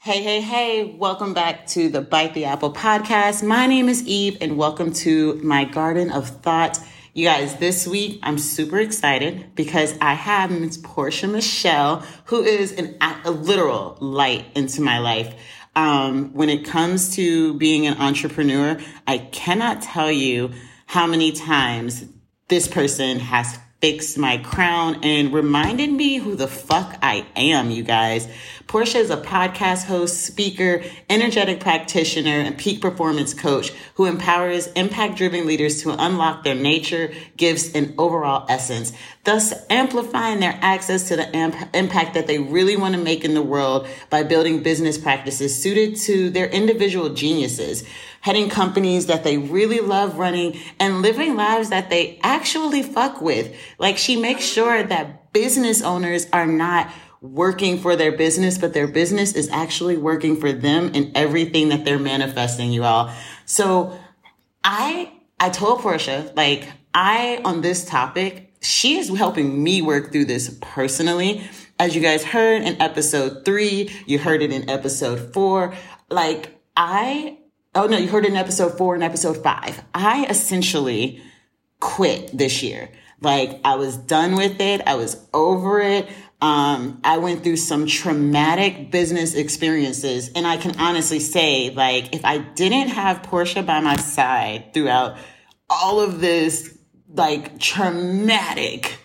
Hey, hey, hey, welcome back to the Bite the Apple podcast. My name is Eve and welcome to my garden of thought. You guys, this week I'm super excited because I have Miss Portia Michelle, who is an, a literal light into my life. Um, when it comes to being an entrepreneur, I cannot tell you how many times this person has fixed my crown and reminded me who the fuck I am, you guys. Portia is a podcast host, speaker, energetic practitioner, and peak performance coach who empowers impact driven leaders to unlock their nature, gifts, and overall essence, thus amplifying their access to the amp- impact that they really want to make in the world by building business practices suited to their individual geniuses heading companies that they really love running and living lives that they actually fuck with. Like she makes sure that business owners are not working for their business, but their business is actually working for them and everything that they're manifesting, you all. So I, I told Portia, like, I, on this topic, she is helping me work through this personally. As you guys heard in episode three, you heard it in episode four. Like, I, oh no, you heard it in episode four and episode five. I essentially quit this year. Like, I was done with it. I was over it. Um, I went through some traumatic business experiences. And I can honestly say, like, if I didn't have Portia by my side throughout all of this, like, traumatic,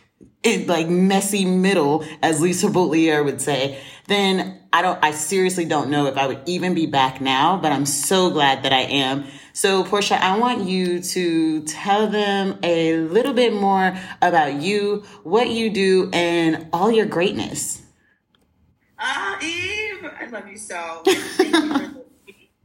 it, like, messy middle, as Lisa Boutilier would say, then I don't, I seriously don't know if I would even be back now, but I'm so glad that I am. So, Portia, I want you to tell them a little bit more about you, what you do, and all your greatness. Ah, uh, Eve, I love you so. Thank you for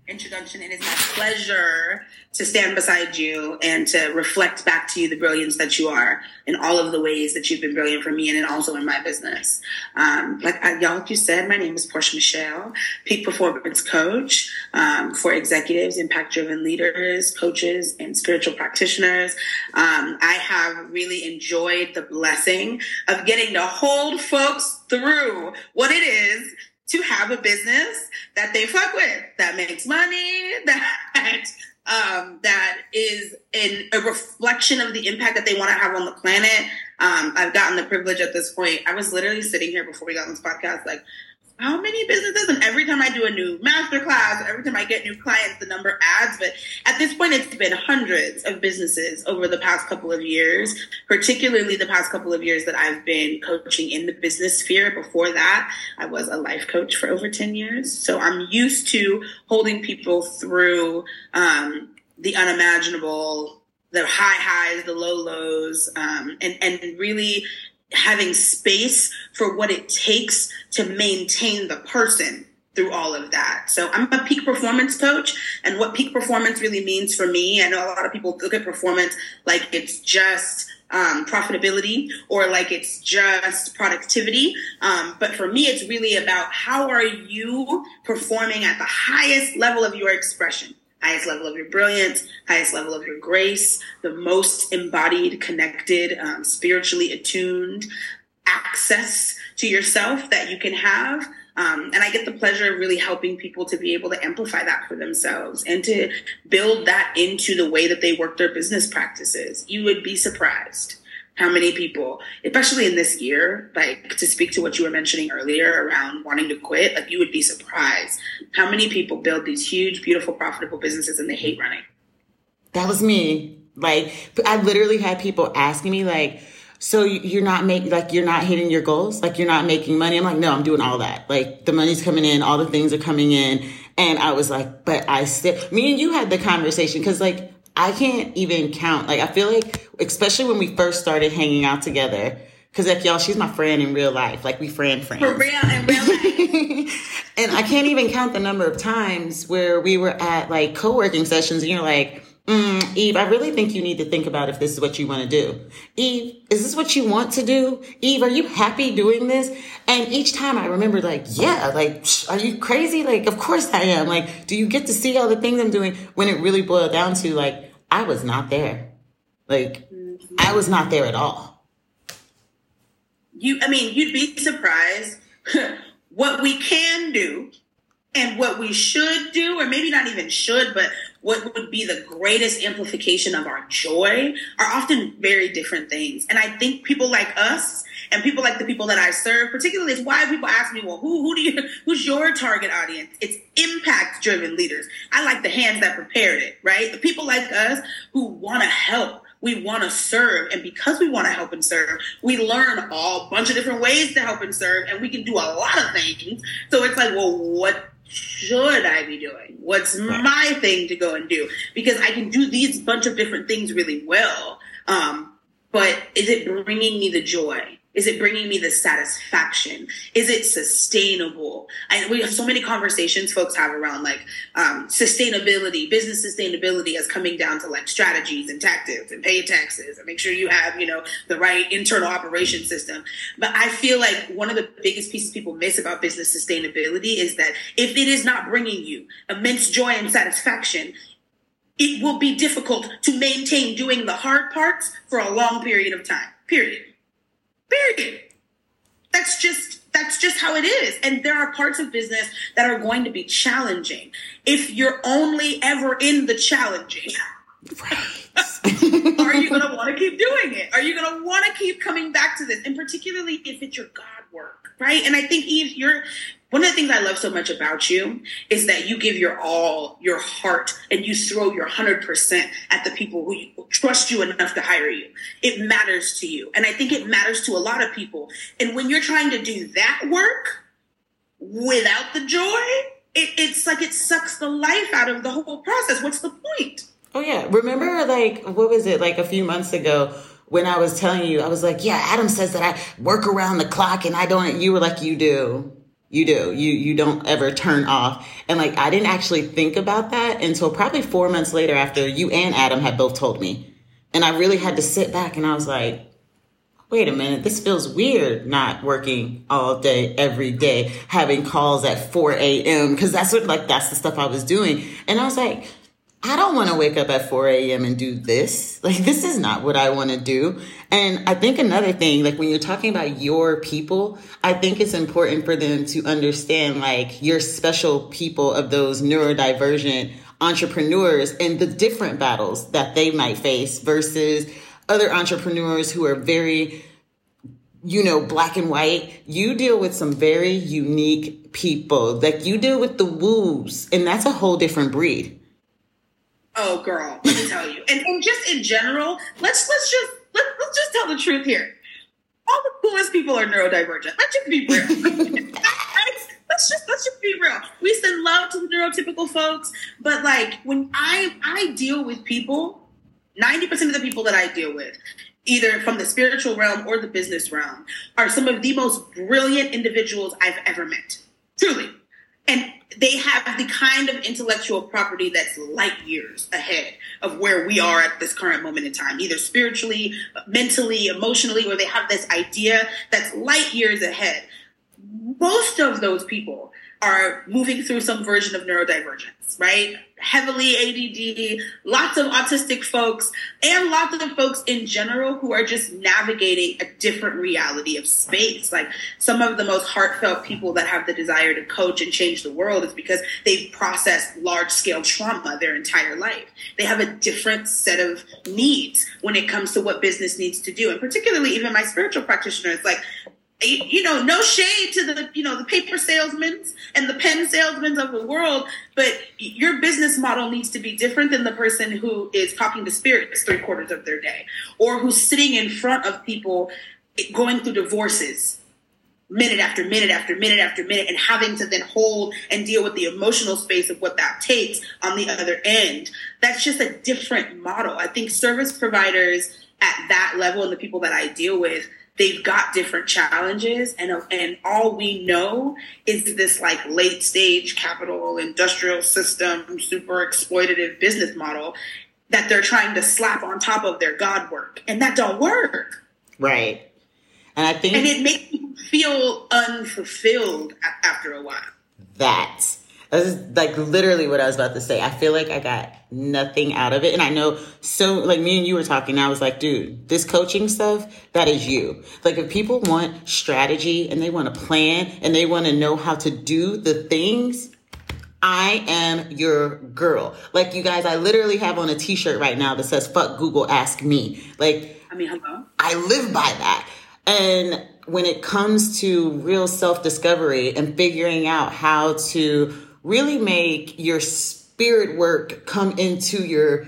introduction. It is my pleasure to stand beside you and to reflect back to you the brilliance that you are in all of the ways that you've been brilliant for me and also in my business. Um, like I, y'all, like you said, my name is Portia Michelle, peak performance coach um, for executives, impact driven leaders, coaches, and spiritual practitioners. Um, I have really enjoyed the blessing of getting to hold folks through what it is to have a business that they fuck with, that makes money, that um, that is in a reflection of the impact that they want to have on the planet. Um, I've gotten the privilege at this point. I was literally sitting here before we got on this podcast, like, how many businesses? And every time I do a new master class, every time I get new clients, the number adds. But at this point, it's been hundreds of businesses over the past couple of years, particularly the past couple of years that I've been coaching in the business sphere. Before that, I was a life coach for over 10 years. So I'm used to holding people through um, the unimaginable, the high highs, the low lows, um, and, and really having space for what it takes to maintain the person through all of that. So I'm a peak performance coach and what peak performance really means for me, I know a lot of people look at performance like it's just um, profitability or like it's just productivity. Um, but for me, it's really about how are you performing at the highest level of your expression highest level of your brilliance, highest level of your grace, the most embodied, connected, um, spiritually attuned access to yourself that you can have. Um, and I get the pleasure of really helping people to be able to amplify that for themselves and to build that into the way that they work their business practices. You would be surprised how many people, especially in this year, like to speak to what you were mentioning earlier around wanting to quit, like you would be surprised how many people build these huge, beautiful, profitable businesses and they hate running. That was me. Like, I literally had people asking me, like, so you're not making like you're not hitting your goals like you're not making money i'm like no i'm doing all that like the money's coming in all the things are coming in and i was like but i still me and you had the conversation because like I can't even count. Like, I feel like, especially when we first started hanging out together, because like y'all, she's my friend in real life. Like we friend friends. For real in real life. and I can't even count the number of times where we were at like co-working sessions and you're like, mm, Eve, I really think you need to think about if this is what you want to do. Eve, is this what you want to do? Eve, are you happy doing this? And each time I remember like, yeah, like, are you crazy? Like, of course I am. Like, do you get to see all the things I'm doing when it really boiled down to like, I was not there. Like, mm-hmm. I was not there at all. You, I mean, you'd be surprised what we can do and what we should do, or maybe not even should, but what would be the greatest amplification of our joy are often very different things. And I think people like us and people like the people that I serve, particularly it's why people ask me, well, who, who do you, who's your target audience? It's impact driven leaders. I like the hands that prepared it, right? The people like us who want to help. We want to serve. And because we want to help and serve, we learn a bunch of different ways to help and serve. And we can do a lot of things. So it's like, well, what should I be doing? What's my thing to go and do? Because I can do these bunch of different things really well. Um, but is it bringing me the joy? Is it bringing me the satisfaction? Is it sustainable? And we have so many conversations folks have around like um, sustainability, business sustainability as coming down to like strategies and tactics and pay taxes and make sure you have, you know, the right internal operation system. But I feel like one of the biggest pieces people miss about business sustainability is that if it is not bringing you immense joy and satisfaction, it will be difficult to maintain doing the hard parts for a long period of time. Period. Period. That's just that's just how it is. And there are parts of business that are going to be challenging. If you're only ever in the challenging, are you going to want to keep doing it? Are you going to want to keep coming back to this? And particularly if it's your God work, right? And I think Eve, you're one of the things I love so much about you is that you give your all, your heart, and you throw your 100% at the people who trust you enough to hire you. It matters to you. And I think it matters to a lot of people. And when you're trying to do that work without the joy, it, it's like it sucks the life out of the whole process. What's the point? Oh, yeah. Remember, like, what was it, like a few months ago? When I was telling you, I was like, yeah, Adam says that I work around the clock and I don't, you were like, you do you do. You you don't ever turn off. And like I didn't actually think about that until probably 4 months later after you and Adam had both told me. And I really had to sit back and I was like, wait a minute, this feels weird not working all day, every day, having calls at 4 a.m. Cause that's what like that's the stuff I was doing. And I was like, I don't want to wake up at 4 a.m. and do this. Like, this is not what I want to do. And I think another thing, like when you're talking about your people, I think it's important for them to understand like your special people of those neurodivergent entrepreneurs and the different battles that they might face versus other entrepreneurs who are very you know, black and white, you deal with some very unique people. Like you deal with the woos, and that's a whole different breed. Oh, girl, let me tell you. And, and just in general, let's let's just let, let's just tell the truth here. All the coolest people are neurodivergent. Let's just be real. let's just let's just be real. We send love to the neurotypical folks, but like when I I deal with people, ninety percent of the people that I deal with, either from the spiritual realm or the business realm, are some of the most brilliant individuals I've ever met. Truly, and they have the kind of intellectual property that's light years ahead of where we are at this current moment in time, either spiritually, mentally, emotionally, or they have this idea that's light years ahead. Most of those people are moving through some version of neurodivergence, right? Heavily ADD, lots of autistic folks, and lots of folks in general who are just navigating a different reality of space. Like some of the most heartfelt people that have the desire to coach and change the world is because they've processed large scale trauma their entire life. They have a different set of needs when it comes to what business needs to do. And particularly even my spiritual practitioners, like you know, no shade to the, you know, the paper salesmen and the pen salesmen of the world, but your business model needs to be different than the person who is talking to spirits three quarters of their day or who's sitting in front of people going through divorces minute after minute after minute after minute and having to then hold and deal with the emotional space of what that takes on the other end. That's just a different model. I think service providers at that level and the people that I deal with they've got different challenges and and all we know is this like late stage capital industrial system super exploitative business model that they're trying to slap on top of their god work and that don't work. Right. And i think and it makes you feel unfulfilled after a while. That that's like literally what I was about to say. I feel like I got nothing out of it. And I know so like me and you were talking, I was like, dude, this coaching stuff, that is you. Like if people want strategy and they want to plan and they want to know how to do the things, I am your girl. Like you guys, I literally have on a t-shirt right now that says fuck Google, ask me. Like I mean, hello. I live by that. And when it comes to real self-discovery and figuring out how to really make your spirit work come into your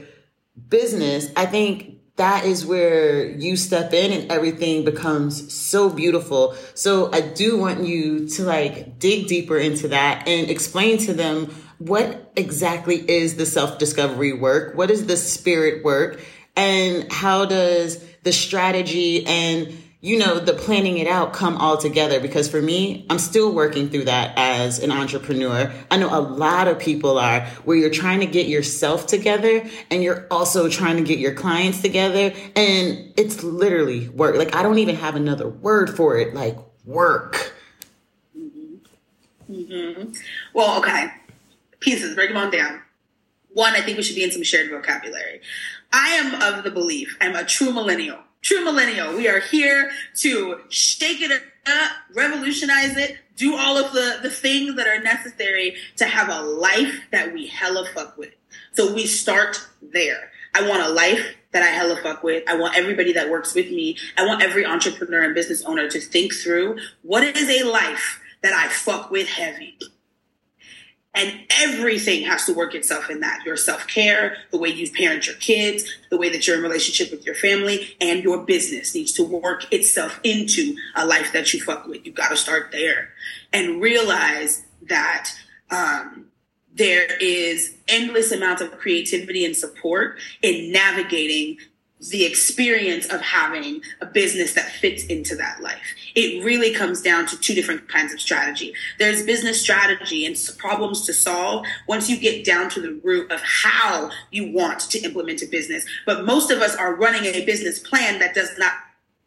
business, I think that is where you step in and everything becomes so beautiful. So I do want you to like dig deeper into that and explain to them what exactly is the self discovery work? What is the spirit work? And how does the strategy and you know, the planning it out come all together because for me, I'm still working through that as an entrepreneur. I know a lot of people are where you're trying to get yourself together and you're also trying to get your clients together. And it's literally work. Like, I don't even have another word for it, like work. Mm-hmm. Mm-hmm. Well, okay. Pieces, break them on down. One, I think we should be in some shared vocabulary. I am of the belief, I'm a true millennial True millennial. We are here to shake it up, revolutionize it, do all of the, the things that are necessary to have a life that we hella fuck with. So we start there. I want a life that I hella fuck with. I want everybody that works with me. I want every entrepreneur and business owner to think through what is a life that I fuck with heavy. And everything has to work itself in that. Your self care, the way you parent your kids, the way that you're in relationship with your family, and your business needs to work itself into a life that you fuck with. You got to start there and realize that um, there is endless amounts of creativity and support in navigating the experience of having a business that fits into that life. It really comes down to two different kinds of strategy. There's business strategy and problems to solve once you get down to the root of how you want to implement a business. But most of us are running a business plan that does not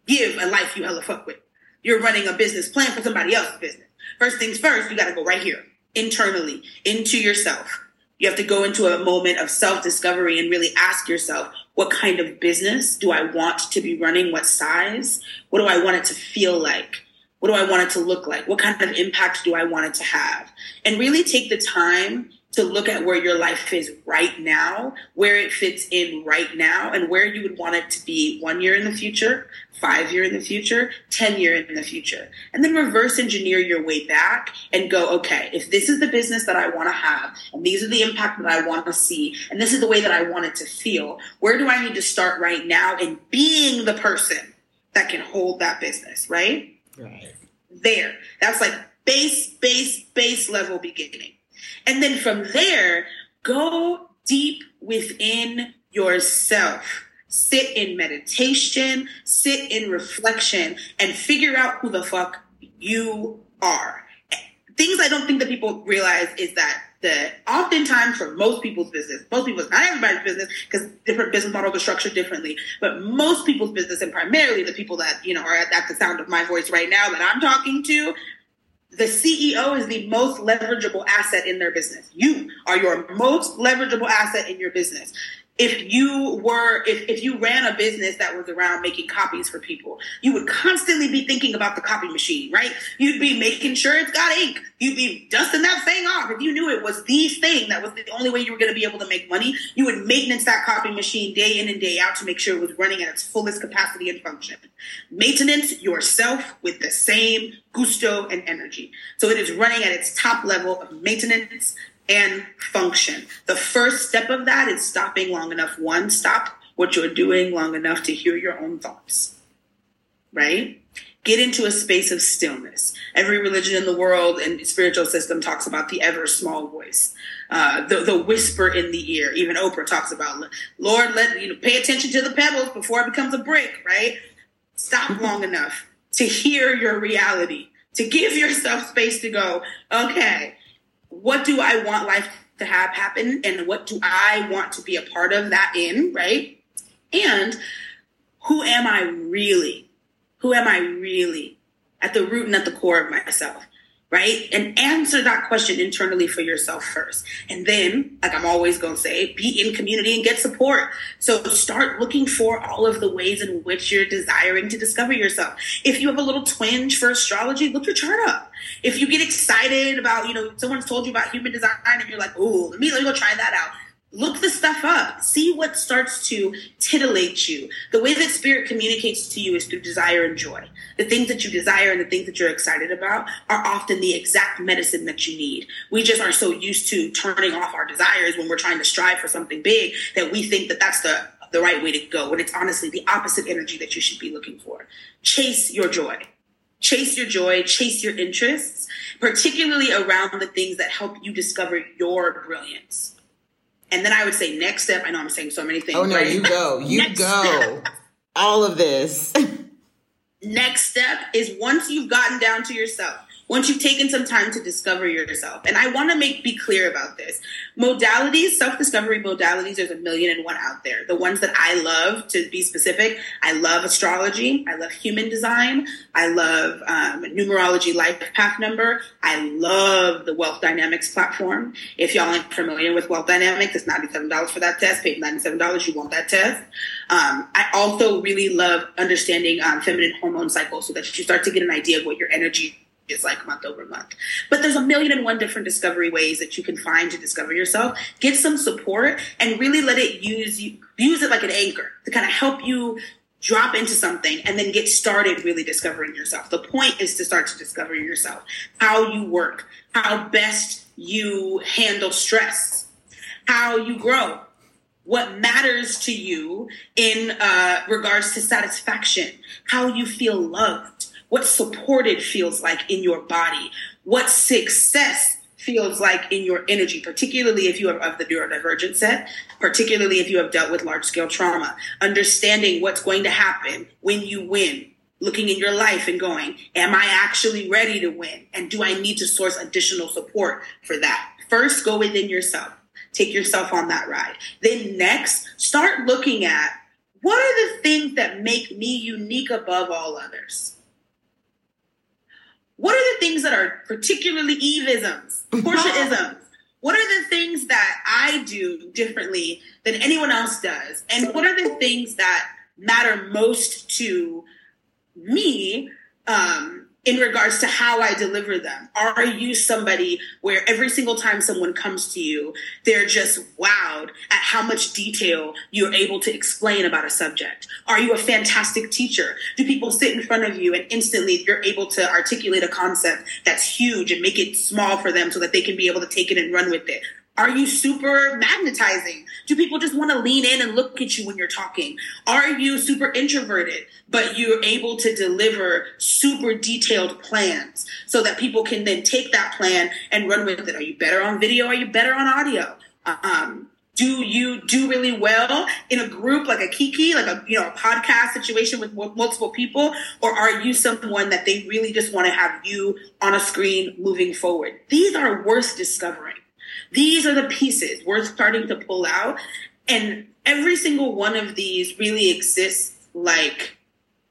give a life you hella fuck with. You're running a business plan for somebody else's business. First things first, you got to go right here, internally, into yourself. You have to go into a moment of self discovery and really ask yourself, what kind of business do I want to be running? What size? What do I want it to feel like? What do I want it to look like? What kind of impact do I want it to have? And really take the time to look at where your life is right now, where it fits in right now, and where you would want it to be one year in the future, five year in the future, 10 year in the future. And then reverse engineer your way back and go, okay, if this is the business that I want to have, and these are the impact that I want to see, and this is the way that I want it to feel, where do I need to start right now in being the person that can hold that business, right? Right. There. That's like base, base, base level beginning. And then from there, go deep within yourself. Sit in meditation, sit in reflection, and figure out who the fuck you are. Things I don't think that people realize is that the oftentimes for most people's business, most people's not everybody's business because different business models are structured differently, but most people's business and primarily the people that you know are at, at the sound of my voice right now that I'm talking to the CEO is the most leverageable asset in their business. You are your most leverageable asset in your business if you were if, if you ran a business that was around making copies for people you would constantly be thinking about the copy machine right? You'd be making sure it's got ink. You'd be dusting that thing off. If you knew it was the thing that was the only way you were going to be able to make money you would maintenance that copy machine day in and day out to make sure it was running at its fullest capacity and function. Maintenance yourself with the same gusto and energy. So it is running at its top level of maintenance and function. The first step of that is stopping long enough. One, stop what you're doing long enough to hear your own thoughts, right? Get into a space of stillness. Every religion in the world and spiritual system talks about the ever small voice, uh, the, the whisper in the ear. Even Oprah talks about, Lord, let you know, pay attention to the pebbles before it becomes a brick, right? Stop long enough to hear your reality, to give yourself space to go, okay, what do I want life to have happen and what do I want to be a part of that in, right? And who am I really? Who am I really at the root and at the core of myself? Right? And answer that question internally for yourself first. And then, like I'm always going to say, be in community and get support. So start looking for all of the ways in which you're desiring to discover yourself. If you have a little twinge for astrology, look your chart up. If you get excited about, you know, someone's told you about human design and you're like, oh, let me, let me go try that out look the stuff up. See what starts to titillate you. The way that spirit communicates to you is through desire and joy. The things that you desire and the things that you're excited about are often the exact medicine that you need. We just are so used to turning off our desires when we're trying to strive for something big that we think that that's the the right way to go when it's honestly the opposite energy that you should be looking for. Chase your joy. Chase your joy. Chase your interests particularly around the things that help you discover your brilliance and then I would say next step. I know I'm saying so many things. Oh no, right? you go, you go. Step. All of this. next step is once you've gotten down to yourself, once you've taken some time to discover yourself. And I want to make be clear about this. Modalities, self-discovery modalities, there's a million and one out there. The ones that I love, to be specific, I love astrology, I love human design, I love um, numerology life path number, I love the Wealth Dynamics platform. If y'all aren't familiar with Wealth Dynamics, it's $97 for that test. Pay $97, you want that test. Um, I also really love understanding um, feminine hormone cycles so that you start to get an idea of what your energy is like month over month. But there's a million and one different discovery ways that you can find to discover yourself. Get some support and really let it use you use it like an anchor to kind of help you drop into something and then get started really discovering yourself. The point is to start to discover yourself, how you work, how best you handle stress, how you grow, what matters to you in uh, regards to satisfaction, how you feel loved, what supported feels like in your body, what success feels like in your energy, particularly if you are of the neurodivergent set, particularly if you have dealt with large scale trauma, understanding what's going to happen when you win, looking in your life and going, am I actually ready to win? And do I need to source additional support for that? First, go within yourself. Take yourself on that ride. Then next, start looking at what are the things that make me unique above all others? What are the things that are particularly Eveisms, Portiaisms? What are the things that I do differently than anyone else does? And what are the things that matter most to me um, in regards to how I deliver them? Are you somebody where every single time someone comes to you, they're just wowed at how much detail you're able to explain about a subject? Are you a fantastic teacher? Do people sit in front of you and instantly you're able to articulate a concept that's huge and make it small for them so that they can be able to take it and run with it? Are you super magnetizing? Do people just want to lean in and look at you when you're talking? Are you super introverted, but you're able to deliver super detailed plans so that people can then take that plan and run with it? Are you better on video? Are you better on audio? Um, do you do really well in a group like a Kiki, like a you know a podcast situation with multiple people, or are you someone that they really just want to have you on a screen moving forward? These are worth discovering. These are the pieces we're starting to pull out. And every single one of these really exists like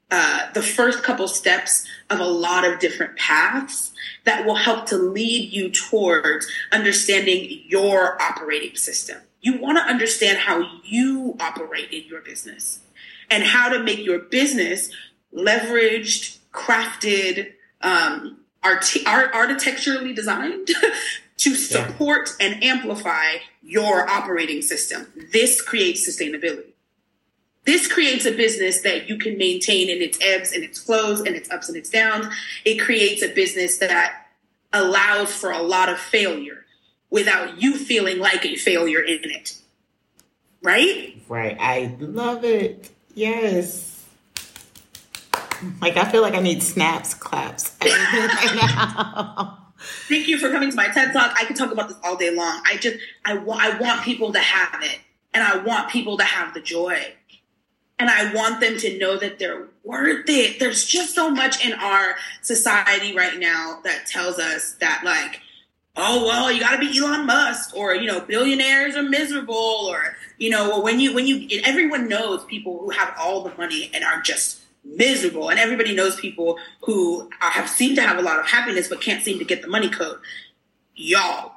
uh, the first couple steps of a lot of different paths that will help to lead you towards understanding your operating system. You want to understand how you operate in your business and how to make your business leveraged, crafted, um, art- are architecturally designed to support yeah. and amplify your operating system. This creates sustainability. This creates a business that you can maintain in its ebbs and its flows and its ups and its downs. It creates a business that allows for a lot of failure without you feeling like a failure in it. Right? Right. I love it. Yes. Like I feel like I need snaps, claps. Thank you for coming to my TED Talk. I could talk about this all day long. I just, I, wa- I want people to have it. And I want people to have the joy. And I want them to know that they're worth it. There's just so much in our society right now that tells us that, like, oh well you got to be elon musk or you know billionaires are miserable or you know when you when you everyone knows people who have all the money and are just miserable. And everybody knows people who have seem to have a lot of happiness but can't seem to get the money code. Y'all,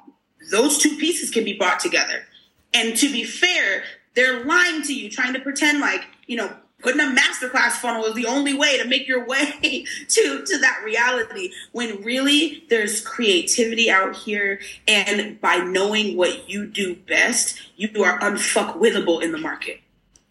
those two pieces can be brought together. And to be fair, they're lying to you, trying to pretend like, you know, putting a masterclass funnel is the only way to make your way to, to that reality when really there's creativity out here and by knowing what you do best you are unfuckwithable in the market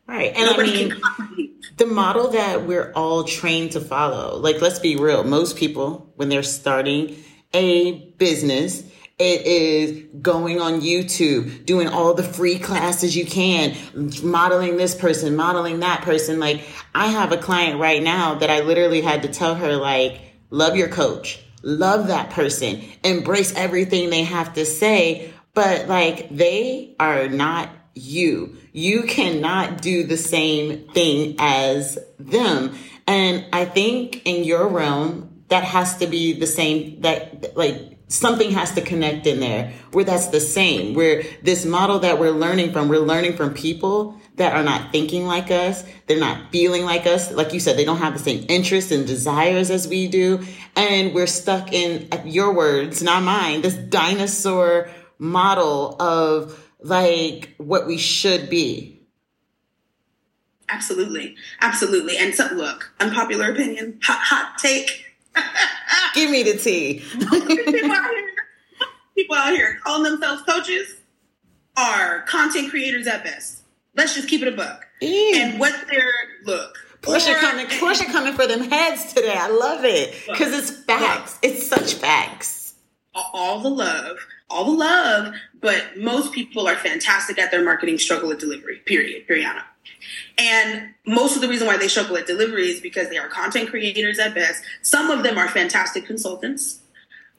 Right. And Nobody I mean, the model that we're all trained to follow, like, let's be real. Most people, when they're starting a business, it is going on YouTube, doing all the free classes you can, modeling this person, modeling that person. Like, I have a client right now that I literally had to tell her, like, love your coach, love that person, embrace everything they have to say. But like, they are not you. You cannot do the same thing as them. And I think in your realm, that has to be the same, that like something has to connect in there where that's the same, where this model that we're learning from, we're learning from people that are not thinking like us. They're not feeling like us. Like you said, they don't have the same interests and desires as we do. And we're stuck in your words, not mine, this dinosaur model of like what we should be. Absolutely. Absolutely. And so, look, unpopular opinion, hot, hot take. Give me the tea. people, out here, people out here calling themselves coaches are content creators at best. Let's just keep it a buck. Ew. And what their look. Portia or, coming, Portia coming for them heads today. I love it because it's facts. It's such facts. All the love, all the love, but most people are fantastic at their marketing, struggle at delivery, period, Brianna. And most of the reason why they struggle at delivery is because they are content creators at best. Some of them are fantastic consultants.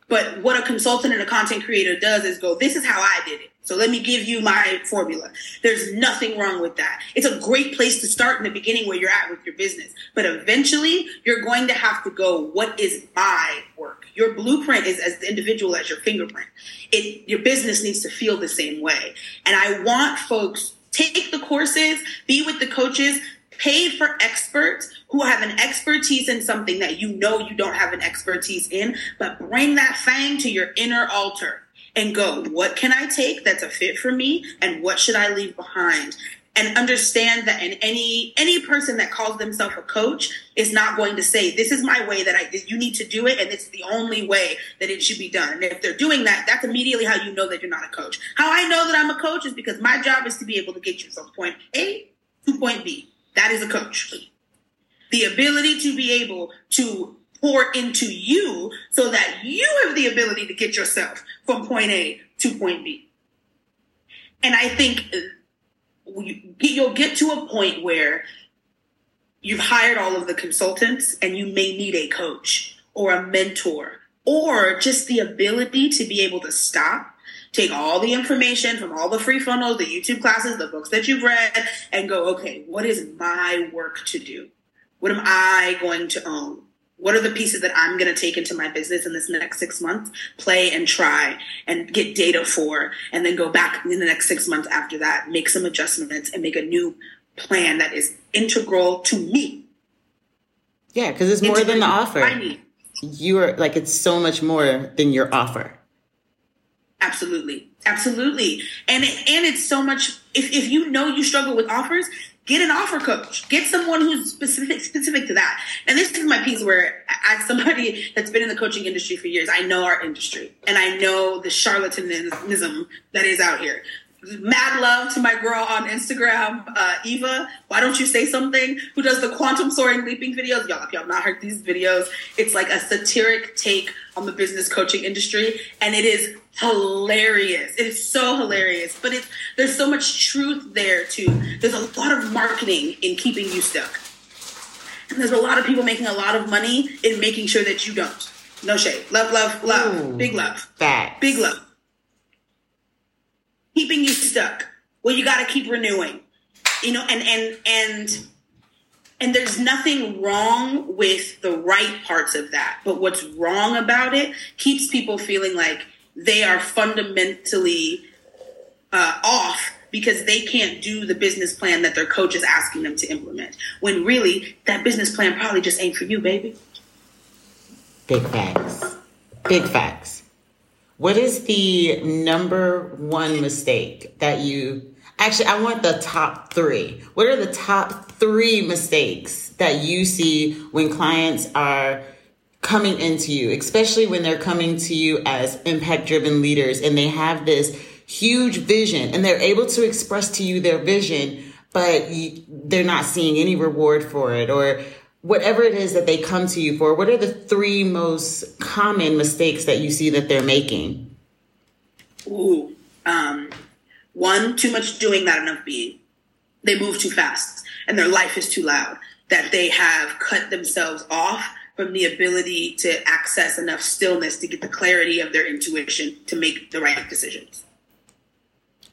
But what a consultant and a content creator does is go, this is how I did it. So let me give you my formula. There's nothing wrong with that. It's a great place to start in the beginning where you're at with your business. But eventually you're going to have to go, what is my work? Your blueprint is as individual as your fingerprint. It, your business needs to feel the same way. And I want folks take the courses, be with the coaches, pay for experts who have an expertise in something that you know you don't have an expertise in, but bring that thing to your inner altar and go, what can I take that's a fit for me and what should I leave behind? And understand that in any any person that calls themselves a coach is not going to say this is my way that I you need to do it and is the only way that it should be done. And if they're doing that, that's immediately how you know that you're not a coach. How I know that I'm a coach is because my job is to be able to get you from point A to point B. That is a coach. The ability to be able to pour into you so that you have the ability to get yourself from point A to point B. And I think uh, you'll get to a point where you've hired all of the consultants and you may need a coach or a mentor or just the ability to be able to stop take all the information from all the free funnels, the YouTube classes, the books that you've read, and go, okay, what is my work to do? What am I going to own? What are the pieces that I'm going to take into my business in this next six months, play and try and get data for, and then go back in the next six months after that, make some adjustments and make a new plan that is integral to me. Yeah, because it's more than the offer. You are like, it's so much more than your offer. Absolutely. Absolutely. And it, and it's so much if, if you know you struggle with offers, get an offer coach. Get someone who's specific specific to that. And this is my piece where as somebody that's been in the coaching industry for years, I know our industry and I know the charlatanism that is out here mad love to my girl on Instagram, uh, Eva. Why don't you say something? Who does the quantum soaring leaping videos? Y'all, if y'all not heard these videos, it's like a satiric take on the business coaching industry, and it is hilarious. It is so hilarious, but it's there's so much truth there too. There's a lot of marketing in keeping you stuck, and there's a lot of people making a lot of money in making sure that you don't. No shade. Love, love, love. Ooh, Big love. That. Big love keeping you stuck. Well, you got to keep renewing, you know, and, and, and, and there's nothing wrong with the right parts of that. But what's wrong about it keeps people feeling like they are fundamentally uh, off because they can't do the business plan that their coach is asking them to implement. When really, that business plan probably just ain't for you, baby. Big facts. Big facts. What is the number one mistake that you actually? I want the top three. What are the top three mistakes that you see when clients are coming into you, especially when they're coming to you as impact driven leaders and they have this huge vision and they're able to express to you their vision, but they're not seeing any reward for it or whatever it is that they come to you for, what are the three most common mistakes that you see that they're making? Ooh, um, one, too much doing, not enough being. They move too fast and their life is too loud that they have cut themselves off from the ability to access enough stillness to get the clarity of their intuition to make the right decisions.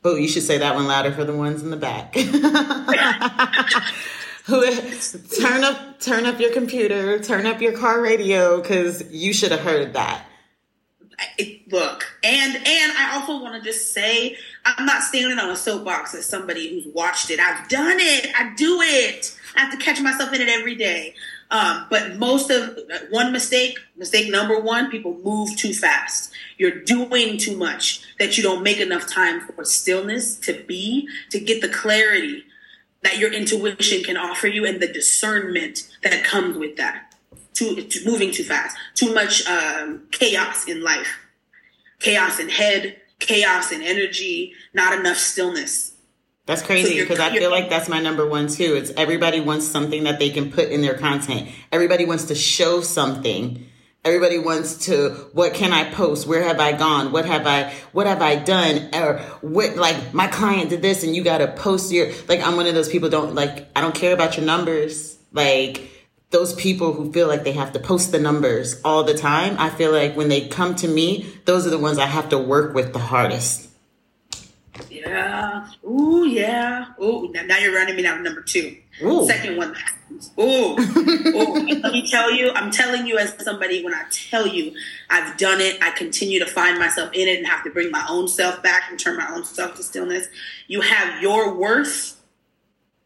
Oh, you should say that one louder for the ones in the back. Who turn up turn up your computer, turn up your car radio cuz you should have heard that. It, look, and and I also want to just say I'm not standing on a soapbox as somebody who's watched it. I've done it. I do it. I have to catch myself in it every day. Um, but most of one mistake, mistake number one, people move too fast. You're doing too much that you don't make enough time for stillness to be, to get the clarity that your intuition can offer you and the discernment that comes with that. Too, too moving too fast, too much um, chaos in life, chaos in head, chaos and energy, not enough stillness. That's crazy because so I feel like that's my number one too. It's everybody wants something that they can put in their content. Everybody wants to show something. Everybody wants to, what can I post? Where have I gone? What have I, what have I done? Or what, like my client did this and you got to post your, like I'm one of those people don't like, I don't care about your numbers. Like those people who feel like they have to post the numbers all the time. I feel like when they come to me, those are the ones I have to work with the hardest. Yeah. Ooh, yeah. Ooh, now, now you're running me down to number two. Ooh. Second one happens. Ooh. Ooh. Let me tell you, I'm telling you as somebody, when I tell you I've done it, I continue to find myself in it and have to bring my own self back and turn my own self to stillness. You have your worth.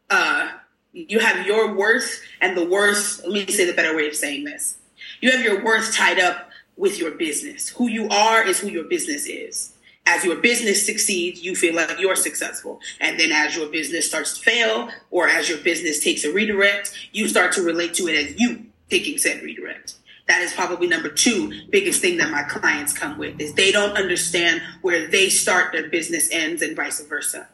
Uh, you have your worth and the worth. Let me say the better way of saying this. You have your worth tied up with your business. Who you are is who your business is as your business succeeds, you feel like you're successful. And then as your business starts to fail, or as your business takes a redirect, you start to relate to it as you taking said redirect. That is probably number two biggest thing that my clients come with is they don't understand where they start their business ends and vice versa.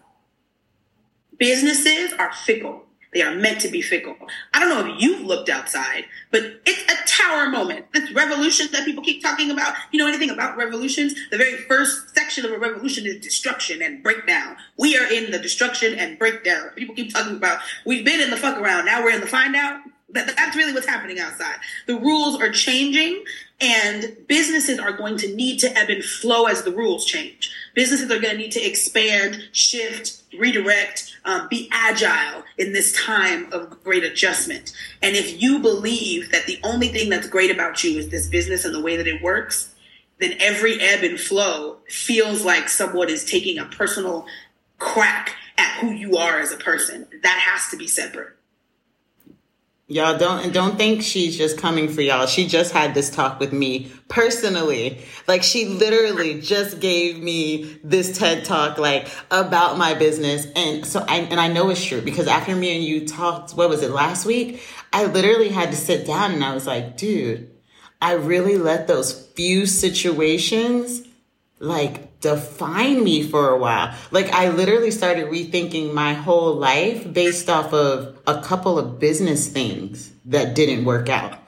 Businesses are fickle. They are meant to be fickle. I don't know if you've looked outside, but it's a tower moment. This revolution that people keep talking about. You know anything about revolutions? The very first section of a revolution is destruction and breakdown. We are in the destruction and breakdown. People keep talking about we've been in the fuck around. Now we're in the find out. That, that's really what's happening outside. The rules are changing and businesses are going to need to ebb and flow as the rules change. Businesses are going to need to expand, shift, redirect, um, be agile in this time of great adjustment. And if you believe that the only thing that's great about you is this business and the way that it works, then every ebb and flow feels like someone is taking a personal crack at who you are as a person. That has to be separate. Y'all don't don't think she's just coming for y'all. She just had this talk with me personally. Like she literally just gave me this TED talk like about my business. And so I and I know it's true because after me and you talked, what was it, last week? I literally had to sit down and I was like, dude, I really let those few situations like define me for a while. Like I literally started rethinking my whole life based off of a couple of business things that didn't work out.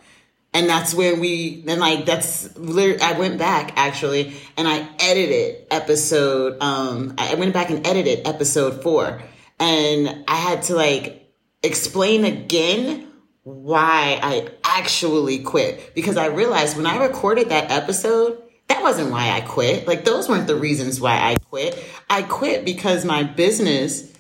And that's where we, and like, that's, literally I went back actually and I edited episode, um, I went back and edited episode four and I had to like explain again why I actually quit because I realized when I recorded that episode, that wasn't why I quit. Like those weren't the reasons why I quit. I quit because my business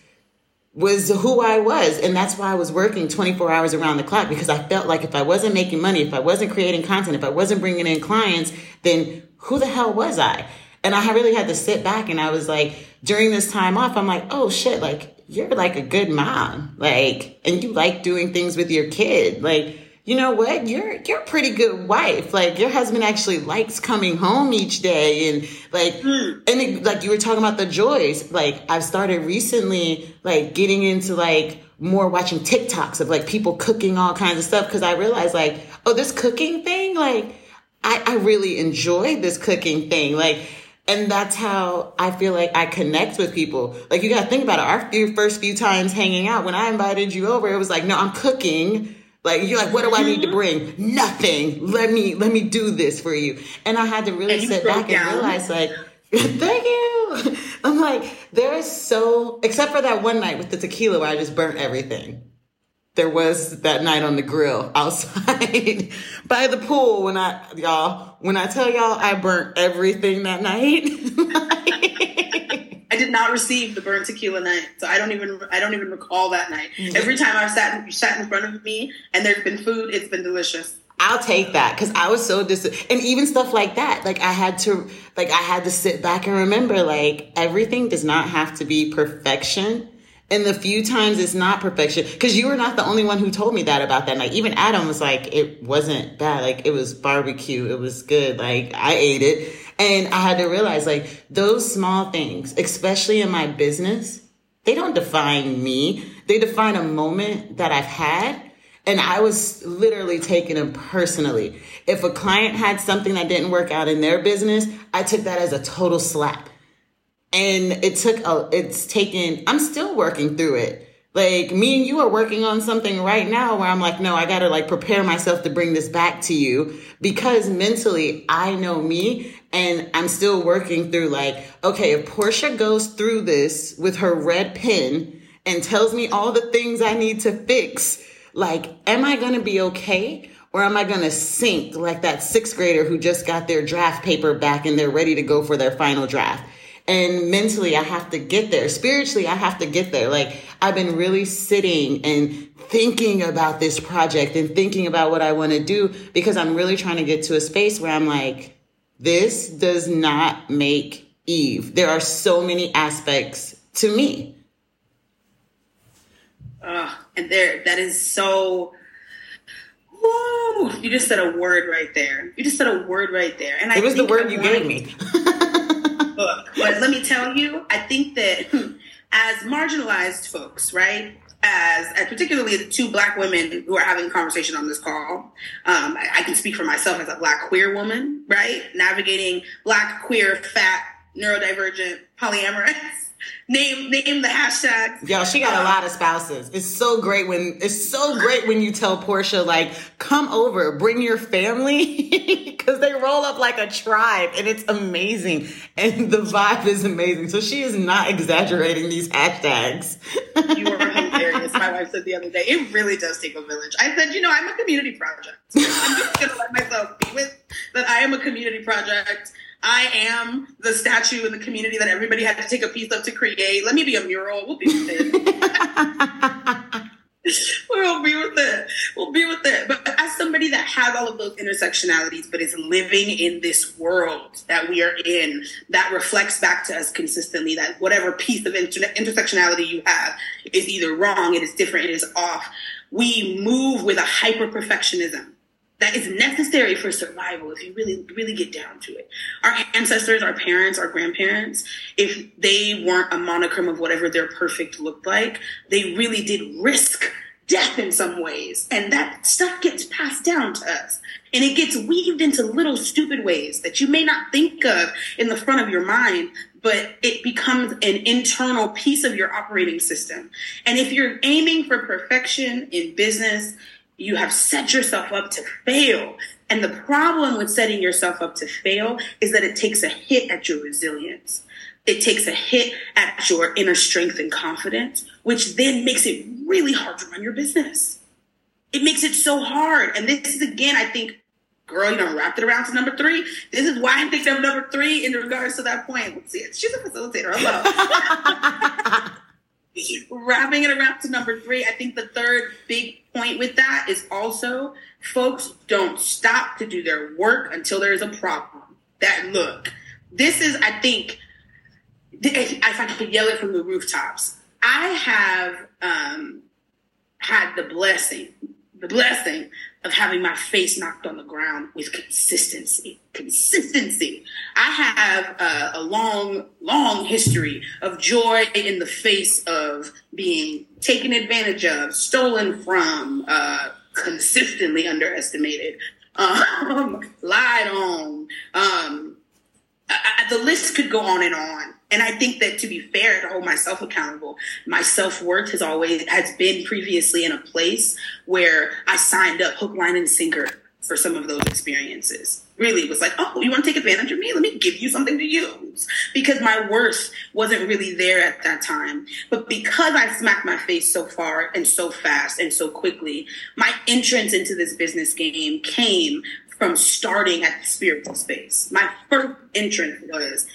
was who I was. And that's why I was working 24 hours around the clock because I felt like if I wasn't making money, if I wasn't creating content, if I wasn't bringing in clients, then who the hell was I? And I really had to sit back and I was like, during this time off, I'm like, oh shit, like you're like a good mom. Like, and you like doing things with your kid. Like, you know what? You're you're a pretty good wife. Like your husband actually likes coming home each day, and like mm. and it, like you were talking about the joys. Like I've started recently, like getting into like more watching TikToks of like people cooking all kinds of stuff because I realized like oh this cooking thing like I I really enjoy this cooking thing like. And that's how I feel like I connect with people. Like you got to think about it. Our few, first few times hanging out, when I invited you over, it was like, no, I'm cooking like you're like, what do I need to bring? Nothing. Let me let me do this for you. And I had to really sit back down. and realize like, thank you. I'm like, there is so except for that one night with the tequila where I just burnt everything. There was that night on the grill outside by the pool when I y'all when I tell y'all I burnt everything that night. Not receive the burnt tequila night, so I don't even I don't even recall that night. Mm-hmm. Every time I've sat in, sat in front of me and there's been food, it's been delicious. I'll take that because I was so dis and even stuff like that. Like I had to like I had to sit back and remember like everything does not have to be perfection. And the few times it's not perfection, because you were not the only one who told me that about that night. Even Adam was like, it wasn't bad. Like it was barbecue. It was good. Like I ate it. And I had to realize like those small things, especially in my business, they don't define me. They define a moment that I've had. And I was literally taking them personally. If a client had something that didn't work out in their business, I took that as a total slap. And it took a, it's taken, I'm still working through it like me and you are working on something right now where I'm like, no, I gotta like prepare myself to bring this back to you because mentally I know me and I'm still working through like, okay, if Portia goes through this with her red pen and tells me all the things I need to fix, like, am I gonna be okay? Or am I gonna sink like that sixth grader who just got their draft paper back and they're ready to go for their final draft? And mentally, I have to get there. Spiritually, I have to get there. Like, I've been really sitting and thinking about this project and thinking about what I want to do because I'm really trying to get to a space where I'm like, this does not make Eve. There are so many aspects to me. Uh, and there, that is so. Woo, you just said a word right there. You just said a word right there, and I it was the word I you gave me. book. But let me tell you, I think that as marginalized folks, right? As, particularly the two black women who are having a conversation on this call, um, I, I can speak for myself as a black queer woman, right? Navigating black, queer, fat, neurodivergent, polyamorous name name the hashtag. Yo, she got a lot of spouses. It's so great when it's so great when you tell Portia like, come over, bring your family, because they roll up like a tribe, and it's amazing, and the vibe is amazing. So she is not exaggerating these hashtags. you are hilarious. My wife said the other day, it really does take a village. I said, you know, I'm a community project. I'm just gonna let myself be with that. I am a community project. I am the statue in the community that everybody had to take a piece of to create. Let me be a mural. We'll be with it. we'll be with it. We'll be with it. But as somebody that has all of those intersectionalities, but is living in this world that we are in, that reflects back to us consistently that whatever piece of inter- intersectionality you have is either wrong, it is different, it is off. We move with a hyper perfectionism that is necessary for survival if you really really get down to it. Our ancestors our parents our grandparents if they weren't a monochrome of whatever their perfect looked like they really did risk death in some ways. And that stuff gets passed down to us. And it gets weaved into little stupid ways that you may not think of in the front of your mind but it becomes an internal piece of your operating system. And if you're aiming for perfection in business you have set yourself up to fail. And the problem with setting yourself up to fail is that it takes a hit at your resilience. It takes a hit at your inner strength and confidence, which then makes it really hard to run your business. It makes it so hard. And this is again, I think, girl, you know, wrapped it around to number three. This is why I think I'm number three in regards to that point. Let's see, she's a facilitator. Hello. wrapping it around to number three, I think the third big point with that is also folks don't stop to do their work until there's a problem. That look, This is, I think, if I could yell it from the rooftops, I have um, had the blessing, the blessing of having my face knocked on the ground with consistency. Consistency. I have a long, long history of joy in the face of being taken advantage of, stolen from, uh, consistently underestimated, um, lied on. Um, I, the list could go on and on. And I think that to be fair, to hold myself accountable, my self worth has always has been previously in a place where I signed up hook, line, and sinker for some of those experiences. Really, it was like, oh, you want to take advantage of me? Let me give you something to use. Because my worth wasn't really there at that time. But because I smacked my face so far and so fast and so quickly, my entrance into this business game came from starting at the spiritual space. My first entrance was,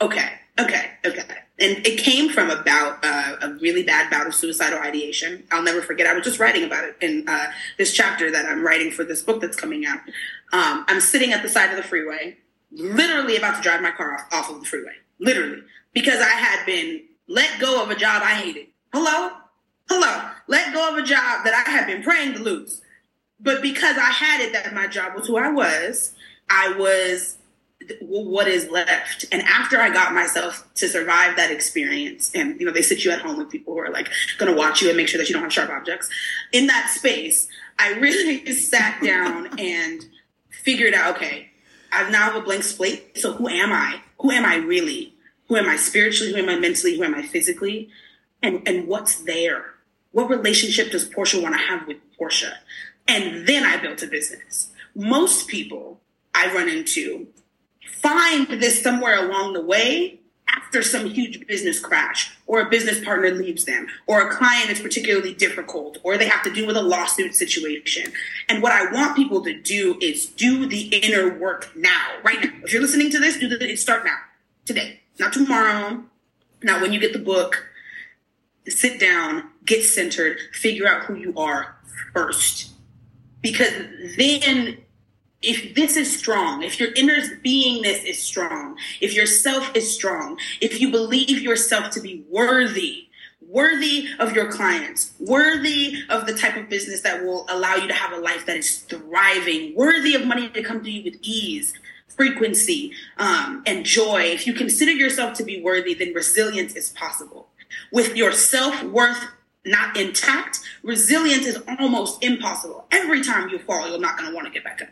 okay, Okay, okay. And it came from about uh, a really bad bout of suicidal ideation. I'll never forget. I was just writing about it in uh, this chapter that I'm writing for this book that's coming out. Um, I'm sitting at the side of the freeway, literally about to drive my car off, off of the freeway, literally, because I had been let go of a job I hated. Hello? Hello? Let go of a job that I had been praying to lose. But because I had it that my job was who I was, I was what is left. And after i got myself to survive that experience and you know they sit you at home with people who are like going to watch you and make sure that you don't have sharp objects in that space i really sat down and figured out okay i now have a blank slate. So who am i? Who am i really? Who am i spiritually? Who am i mentally? Who am i physically? And and what's there? What relationship does portia want to have with portia? And then i built a business. Most people I run into find this somewhere along the way after some huge business crash or a business partner leaves them or a client is particularly difficult or they have to deal with a lawsuit situation. And what I want people to do is do the inner work now, right now. If you're listening to this, do the start now, today, not tomorrow, not when you get the book. Sit down, get centered, figure out who you are first. Because then if this is strong, if your inner beingness is strong, if your self is strong, if you believe yourself to be worthy, worthy of your clients, worthy of the type of business that will allow you to have a life that is thriving, worthy of money to come to you with ease, frequency, um, and joy. If you consider yourself to be worthy, then resilience is possible. With your self worth not intact, resilience is almost impossible. Every time you fall, you're not going to want to get back up.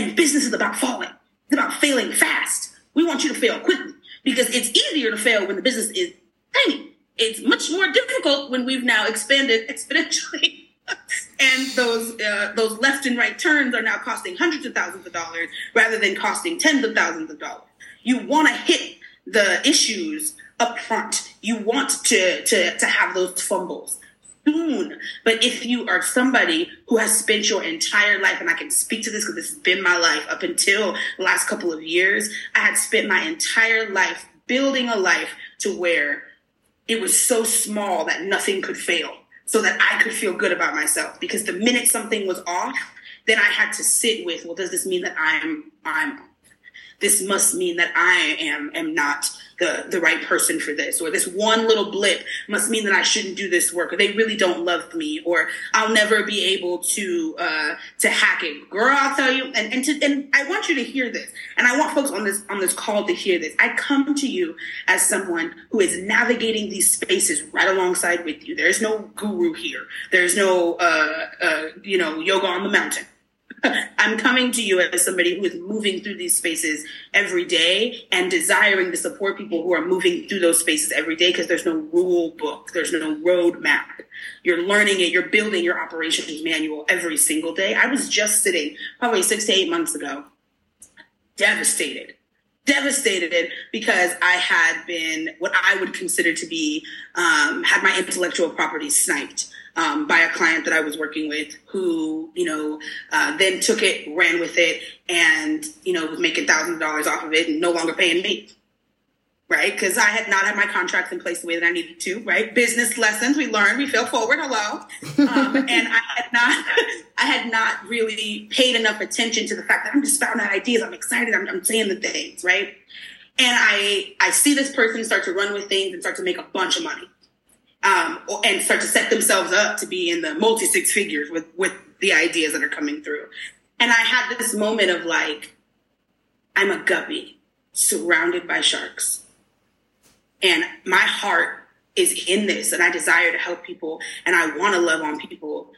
And business is about falling. It's about failing fast. We want you to fail quickly because it's easier to fail when the business is tiny. It's much more difficult when we've now expanded exponentially. and those uh, those left and right turns are now costing hundreds of thousands of dollars rather than costing tens of thousands of dollars. You want to hit the issues up front. You want to to to have those fumbles soon. But if you are somebody who has spent your entire life, and I can speak to this because this has been my life up until the last couple of years, I had spent my entire life building a life to where it was so small that nothing could fail so that I could feel good about myself. Because the minute something was off, then I had to sit with, well, does this mean that I'm I'm this must mean that I am am not the, the right person for this, or this one little blip must mean that I shouldn't do this work, or they really don't love me, or I'll never be able to uh, to hack it. Girl, I'll tell you, and and, to, and I want you to hear this, and I want folks on this on this call to hear this. I come to you as someone who is navigating these spaces right alongside with you. There is no guru here. There is no uh, uh, you know yoga on the mountain. I'm coming to you as somebody who is moving through these spaces every day and desiring to support people who are moving through those spaces every day because there's no rule book, there's no roadmap. You're learning it, you're building your operations manual every single day. I was just sitting probably six to eight months ago, devastated devastated because I had been what I would consider to be um, had my intellectual property sniped um, by a client that I was working with who, you know, uh, then took it, ran with it, and, you know, was making thousands of dollars off of it and no longer paying me. Right? Because I had not had my contracts in place the way that I needed to, right? Business lessons, we learned, we fell forward, hello. Um, and I had not, I had not really paid enough attention to the fact that I'm just spouting out ideas, I'm excited, I'm, I'm saying the things, right? and I I see this person start to run with things and start to make a bunch of money, um, and start to set themselves up to be in the multi six figures with with the ideas that are coming through. And I had this moment of like, I'm a guppy surrounded by sharks, and my heart is in this, and I desire to help people, and I want to love on people.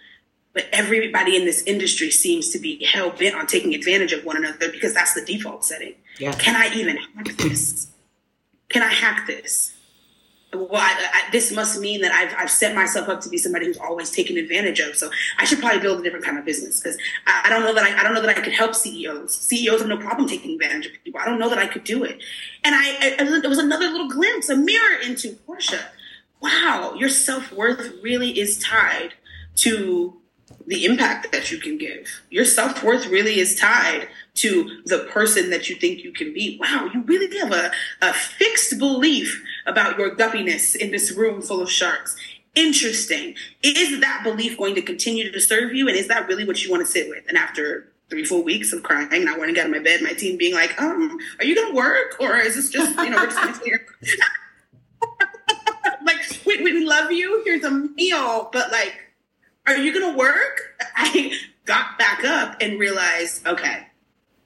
But everybody in this industry seems to be hell bent on taking advantage of one another because that's the default setting. Yeah. Can I even hack this? Can I hack this? Well, this must mean that I've, I've set myself up to be somebody who's always taken advantage of. So I should probably build a different kind of business because I, I, don't know that I, I don't know that I could help CEOs. CEOs have no problem taking advantage of people. I don't know that I could do it. And I, it was another little glimpse, a mirror into Portia. Wow, your self worth really is tied to the impact that you can give. Your self worth really is tied to the person that you think you can be. Wow, you really have a, a fixed belief about your guppiness in this room full of sharks. Interesting. Is that belief going to continue to serve you? And is that really what you want to sit with? And after three, four weeks of crying and I to get out of my bed, my team being like, um, are you going to work? Or is this just, you know, we're just here? like, we, we love you. Here's a meal. But like, are you going to work? I got back up and realized, okay,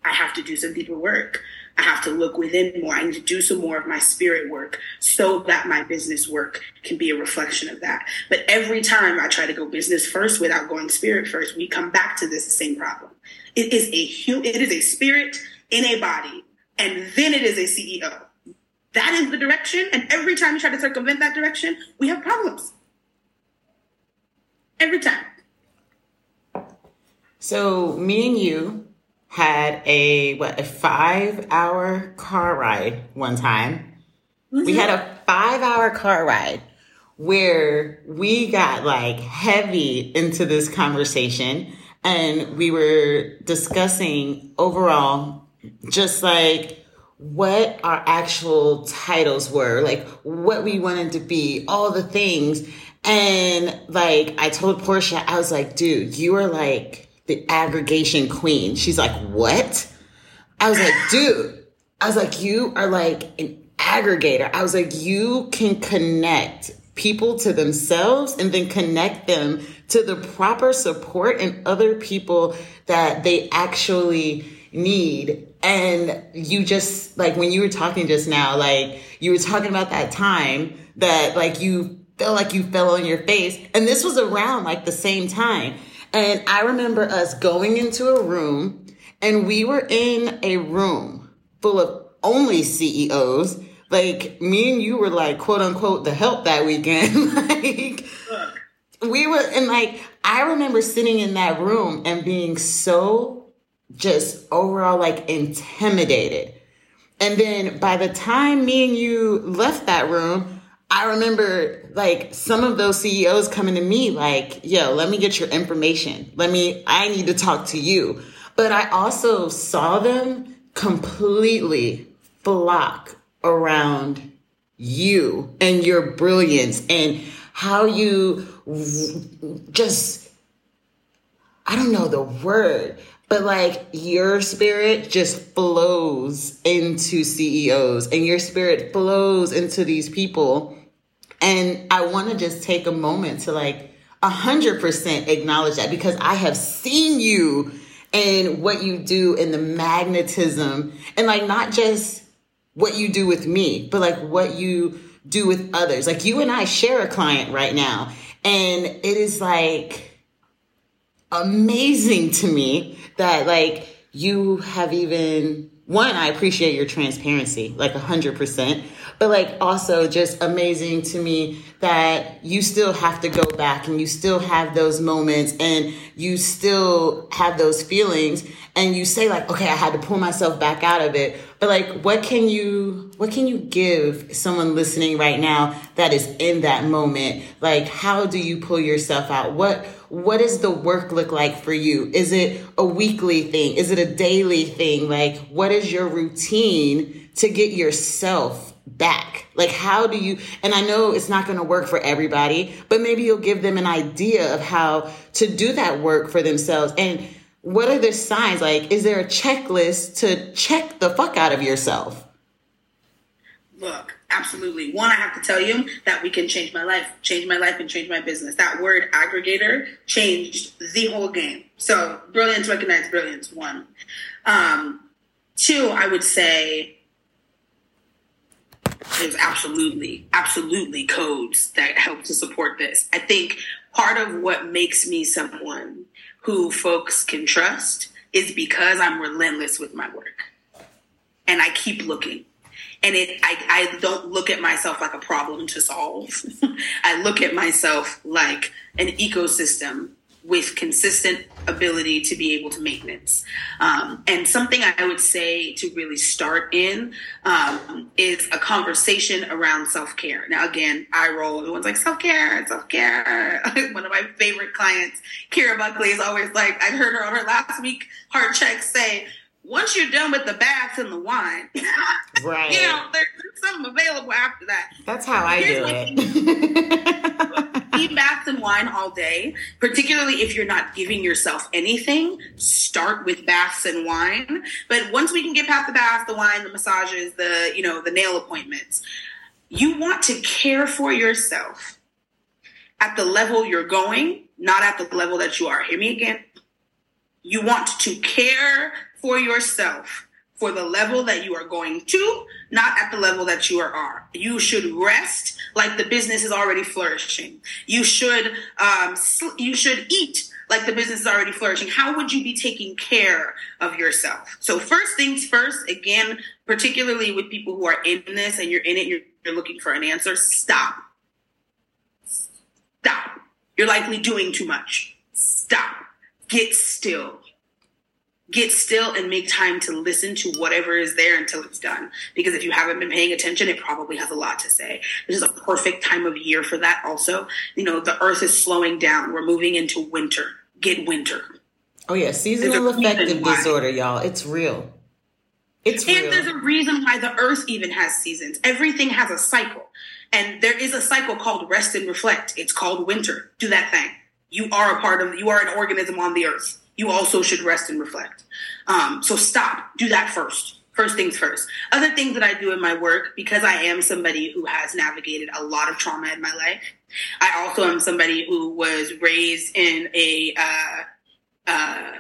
I have to do some deeper work. I have to look within more. I need to do some more of my spirit work so that my business work can be a reflection of that. But every time I try to go business first without going spirit first, we come back to this same problem. It is a it is a spirit in a body, and then it is a CEO. That is the direction, and every time you try to circumvent that direction, we have problems. Every time. So me and you had a what a five hour car ride one time. Mm-hmm. We had a five hour car ride where we got like heavy into this conversation and we were discussing overall just like what our actual titles were, like what we wanted to be, all the things. And like I told Portia, I was like, dude, you are like the aggregation queen. She's like, what? I was like, dude, I was like, you are like an aggregator. I was like, you can connect people to themselves and then connect them to the proper support and other people that they actually need. And you just, like, when you were talking just now, like, you were talking about that time that, like, you felt like you fell on your face. And this was around, like, the same time. And I remember us going into a room and we were in a room full of only CEOs. Like me and you were like quote unquote the help that weekend. like we were and like I remember sitting in that room and being so just overall like intimidated. And then by the time me and you left that room, I remember like some of those CEOs coming to me like, yo, let me get your information. Let me, I need to talk to you. But I also saw them completely flock around you and your brilliance and how you just, I don't know the word, but like your spirit just flows into CEOs and your spirit flows into these people. And I want to just take a moment to like a hundred percent acknowledge that because I have seen you and what you do and the magnetism and like not just what you do with me, but like what you do with others. Like you and I share a client right now and it is like amazing to me that like you have even one, I appreciate your transparency, like a hundred percent. But like also just amazing to me that you still have to go back and you still have those moments and you still have those feelings and you say like, okay, I had to pull myself back out of it. But like, what can you, what can you give someone listening right now that is in that moment? Like, how do you pull yourself out? What, what does the work look like for you? Is it a weekly thing? Is it a daily thing? Like, what is your routine to get yourself back? Like, how do you, and I know it's not going to work for everybody, but maybe you'll give them an idea of how to do that work for themselves. And what are the signs? Like, is there a checklist to check the fuck out of yourself? Look, absolutely. One, I have to tell you that we can change my life, change my life, and change my business. That word aggregator changed the whole game. So, brilliance recognized brilliance. One. Um, two, I would say there's absolutely, absolutely codes that help to support this. I think part of what makes me someone who folks can trust is because I'm relentless with my work. And I keep looking. And it I, I don't look at myself like a problem to solve. I look at myself like an ecosystem with consistent ability to be able to maintenance um, and something i would say to really start in um, is a conversation around self-care now again i roll everyone's like self-care self-care one of my favorite clients kira buckley is always like i heard her on her last week heart check say once you're done with the baths and the wine, right? you know, there's something available after that. That's how I Here's do it. eat baths and wine all day, particularly if you're not giving yourself anything. Start with baths and wine, but once we can get past the bath, the wine, the massages, the you know, the nail appointments, you want to care for yourself at the level you're going, not at the level that you are. Hear me again. You want to care for yourself for the level that you are going to, not at the level that you are. You should rest like the business is already flourishing. You should um, you should eat like the business is already flourishing. How would you be taking care of yourself? So first things first. Again, particularly with people who are in this and you're in it, you're, you're looking for an answer. Stop. Stop. You're likely doing too much. Stop. Get still get still and make time to listen to whatever is there until it's done. Because if you haven't been paying attention, it probably has a lot to say. This is a perfect time of year for that also. You know, the earth is slowing down. We're moving into winter. Get winter. Oh yeah, seasonal affective disorder, y'all. It's real. It's and real. there's a reason why the earth even has seasons. Everything has a cycle. And there is a cycle called rest and reflect. It's called winter. Do that thing. You are a part of you are an organism on the earth you also should rest and reflect. Um, so stop. Do that first. First things first. Other things that I do in my work, because I am somebody who has navigated a lot of trauma in my life, I also am somebody who was raised in a uh, uh,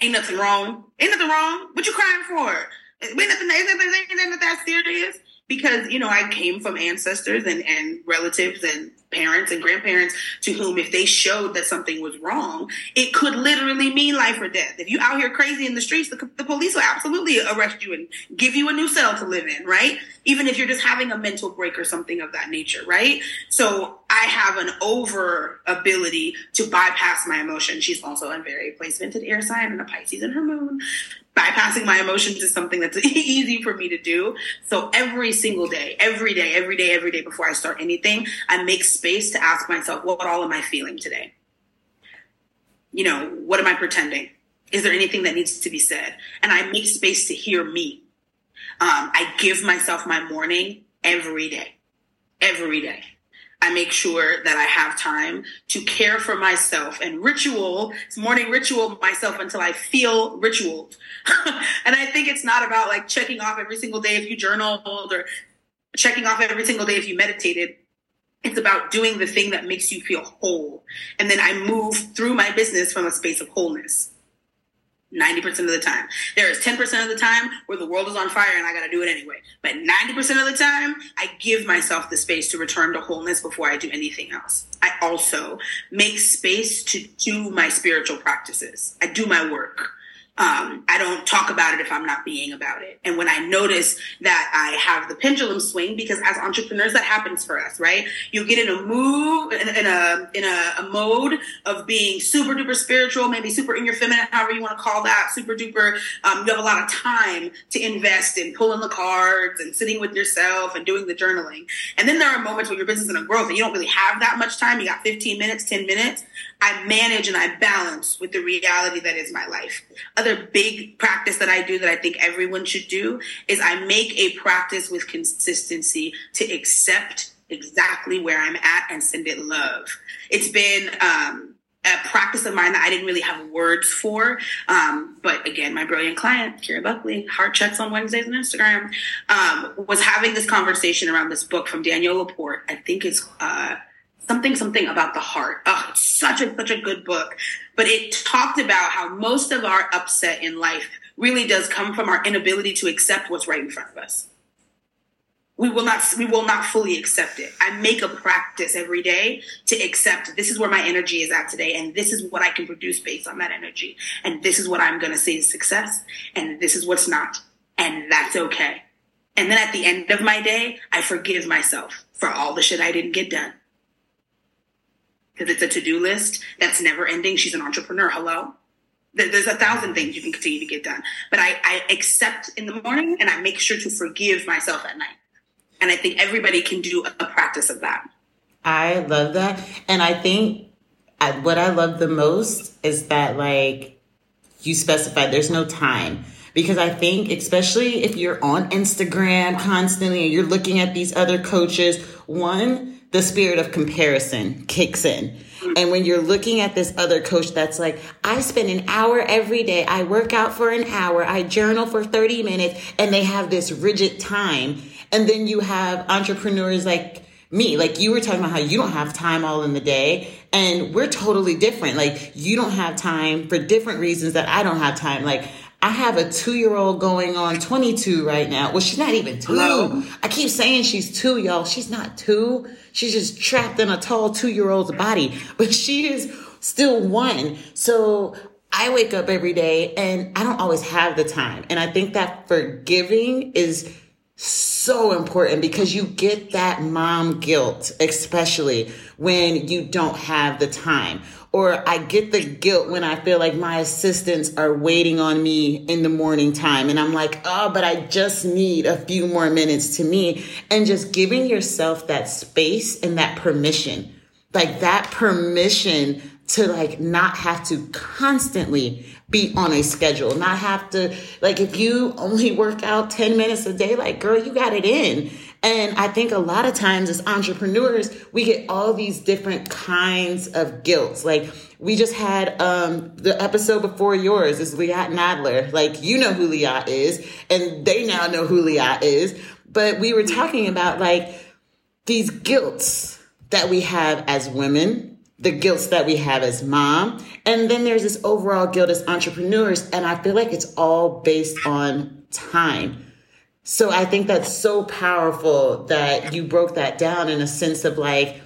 ain't nothing wrong. Ain't nothing wrong. What you crying for? Ain't nothing, ain't nothing, ain't nothing that serious. Because, you know, I came from ancestors and, and relatives and parents and grandparents to whom if they showed that something was wrong it could literally mean life or death. If you out here crazy in the streets the, the, police will absolutely arrest you and give you a new cell to live in right? Even if you're just having a mental break or something of that nature right? So i have an over ability to bypass my emotion. She's also a very placemented air sign and a pisces in her moon. Bypassing my emotions is something that's easy for me to do. So every single day, every day, every day, every day before I start anything, I make space to ask myself, what all am I feeling today? You know, what am I pretending? Is there anything that needs to be said? And I make space to hear me. Um, I give myself my morning every day, every day. I make sure that I have time to care for myself and ritual, it's morning ritual myself until I feel ritualed. and I think it's not about like checking off every single day if you journaled or checking off every single day if you meditated. It's about doing the thing that makes you feel whole. And then I move through my business from a space of wholeness. 90% of the time. There is 10% of the time where the world is on fire and I got to do it anyway. But 90% of the time, I give myself the space to return to wholeness before I do anything else. I also make space to do my spiritual practices. I do my work. Um, I don't talk about it if I'm not being about it. And when I notice that I have the pendulum swing, because as entrepreneurs, that happens for us, right? You get in a move, in, in a in a, a, mode of being super duper spiritual, maybe super in your feminine, however you want to call that, super duper. Um, you have a lot of time to invest in pulling the cards and sitting with yourself and doing the journaling. And then there are moments when your business is in a growth and you don't really have that much time. You got 15 minutes, 10 minutes. I manage and I balance with the reality that is my life. Other big practice that I do that I think everyone should do is I make a practice with consistency to accept exactly where I'm at and send it love. It's been um, a practice of mine that I didn't really have words for. Um, but again, my brilliant client, Kira Buckley, heart checks on Wednesdays on Instagram, um, was having this conversation around this book from Danielle Laporte. I think it's uh, something something about the heart. Oh, such a such a good book. But it talked about how most of our upset in life really does come from our inability to accept what's right in front of us we will not we will not fully accept it i make a practice every day to accept this is where my energy is at today and this is what i can produce based on that energy and this is what i'm going to say is success and this is what's not and that's okay and then at the end of my day i forgive myself for all the shit i didn't get done because it's a to-do list that's never ending she's an entrepreneur hello there's a thousand things you can continue to get done but I, I accept in the morning and i make sure to forgive myself at night and I think everybody can do a practice of that. I love that. And I think what I love the most is that, like, you specified there's no time. Because I think, especially if you're on Instagram constantly and you're looking at these other coaches, one, the spirit of comparison kicks in. And when you're looking at this other coach that's like, I spend an hour every day, I work out for an hour, I journal for 30 minutes, and they have this rigid time. And then you have entrepreneurs like me, like you were talking about how you don't have time all in the day and we're totally different. Like you don't have time for different reasons that I don't have time. Like I have a two year old going on 22 right now. Well, she's not even two. Hello. I keep saying she's two, y'all. She's not two. She's just trapped in a tall two year old's body, but she is still one. So I wake up every day and I don't always have the time. And I think that forgiving is so important because you get that mom guilt, especially when you don't have the time. Or I get the guilt when I feel like my assistants are waiting on me in the morning time. And I'm like, oh, but I just need a few more minutes to me. And just giving yourself that space and that permission, like that permission to like not have to constantly be on a schedule, not have to, like, if you only work out 10 minutes a day, like, girl, you got it in. And I think a lot of times as entrepreneurs, we get all these different kinds of guilt. Like, we just had um, the episode before yours is Liat Nadler. Like, you know who Liat is, and they now know who Liat is. But we were talking about like these guilts that we have as women the guilt that we have as mom. And then there's this overall guilt as entrepreneurs. And I feel like it's all based on time. So I think that's so powerful that you broke that down in a sense of like,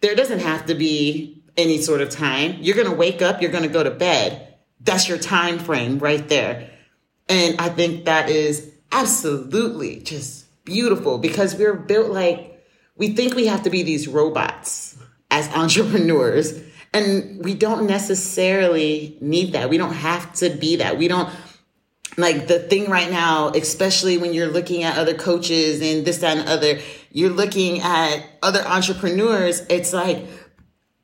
there doesn't have to be any sort of time. You're going to wake up, you're going to go to bed. That's your time frame right there. And I think that is absolutely just beautiful because we're built like we think we have to be these robots as entrepreneurs. And we don't necessarily need that. We don't have to be that. We don't like the thing right now, especially when you're looking at other coaches and this, that, and other, you're looking at other entrepreneurs. It's like,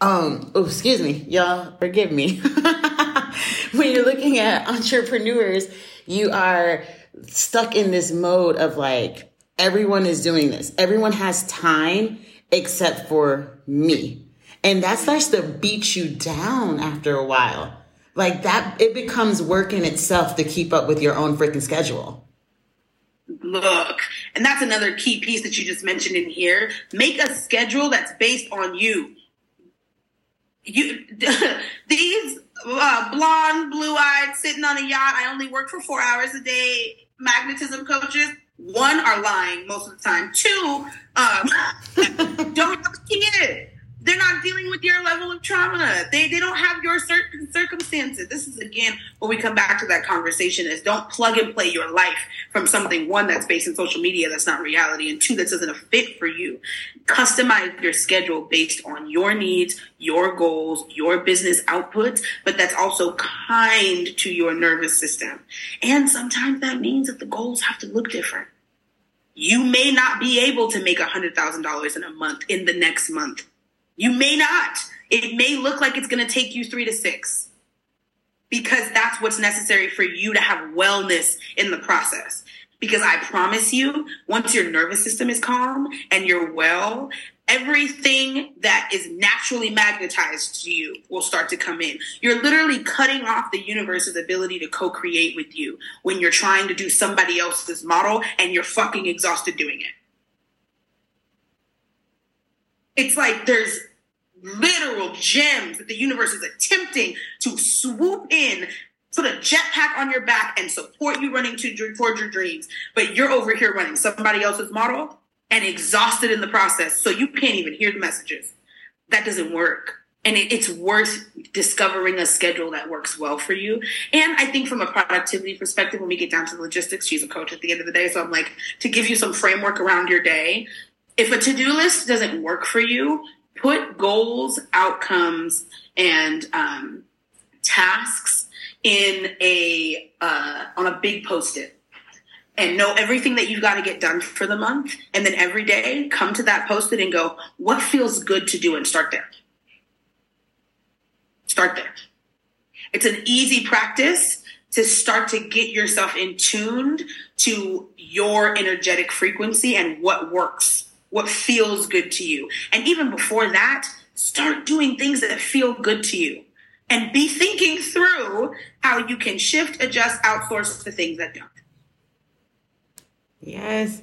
um, oh, excuse me, y'all, forgive me. when you're looking at entrepreneurs, you are stuck in this mode of like, everyone is doing this. Everyone has time except for me. And that starts to beat you down after a while. Like that, it becomes work in itself to keep up with your own freaking schedule. Look, and that's another key piece that you just mentioned in here. Make a schedule that's based on you. You, these uh, blonde, blue-eyed, sitting on a yacht. I only work for four hours a day. Magnetism coaches one are lying most of the time. Two, um, don't have a kid. They're not dealing with your level of trauma. They they don't have your certain circumstances. This is again when we come back to that conversation is don't plug and play your life from something one that's based in social media that's not reality, and two that doesn't fit for you. Customize your schedule based on your needs, your goals, your business outputs, but that's also kind to your nervous system. And sometimes that means that the goals have to look different. You may not be able to make $100,000 in a month in the next month you may not. It may look like it's going to take you three to six because that's what's necessary for you to have wellness in the process. Because I promise you, once your nervous system is calm and you're well, everything that is naturally magnetized to you will start to come in. You're literally cutting off the universe's ability to co create with you when you're trying to do somebody else's model and you're fucking exhausted doing it. It's like there's literal gems that the universe is attempting to swoop in, put a jetpack on your back, and support you running to towards your dreams. But you're over here running somebody else's model and exhausted in the process, so you can't even hear the messages. That doesn't work. And it, it's worth discovering a schedule that works well for you. And I think from a productivity perspective, when we get down to the logistics, she's a coach at the end of the day. So I'm like, to give you some framework around your day, if a to-do list doesn't work for you, put goals, outcomes, and um, tasks in a uh, on a big post-it. And know everything that you've got to get done for the month and then every day come to that post-it and go what feels good to do and start there? Start there. It's an easy practice to start to get yourself in tuned to your energetic frequency and what works what feels good to you. And even before that, start doing things that feel good to you and be thinking through how you can shift, adjust, outsource the things that don't. Yes.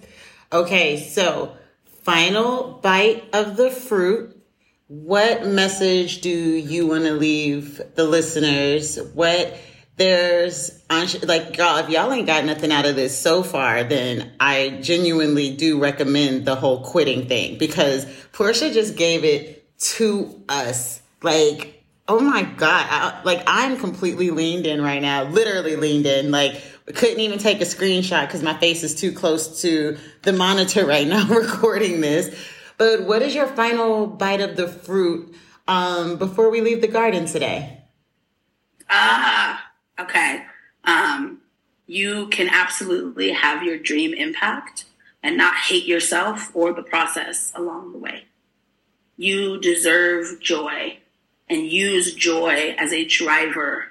Okay, so final bite of the fruit. What message do you want to leave the listeners? What there's like y'all if y'all ain't got nothing out of this so far then i genuinely do recommend the whole quitting thing because portia just gave it to us. Like oh my god I, like i'm completely leaned in right now literally leaned in. Like couldn't even take a screenshot because my face is too close to the monitor right now recording this. But what is your final bite of the fruit um, before we leave the garden today? Ah okay, um, you can absolutely have your dream impact and not hate yourself or the process along the way. You deserve joy and use joy as a driver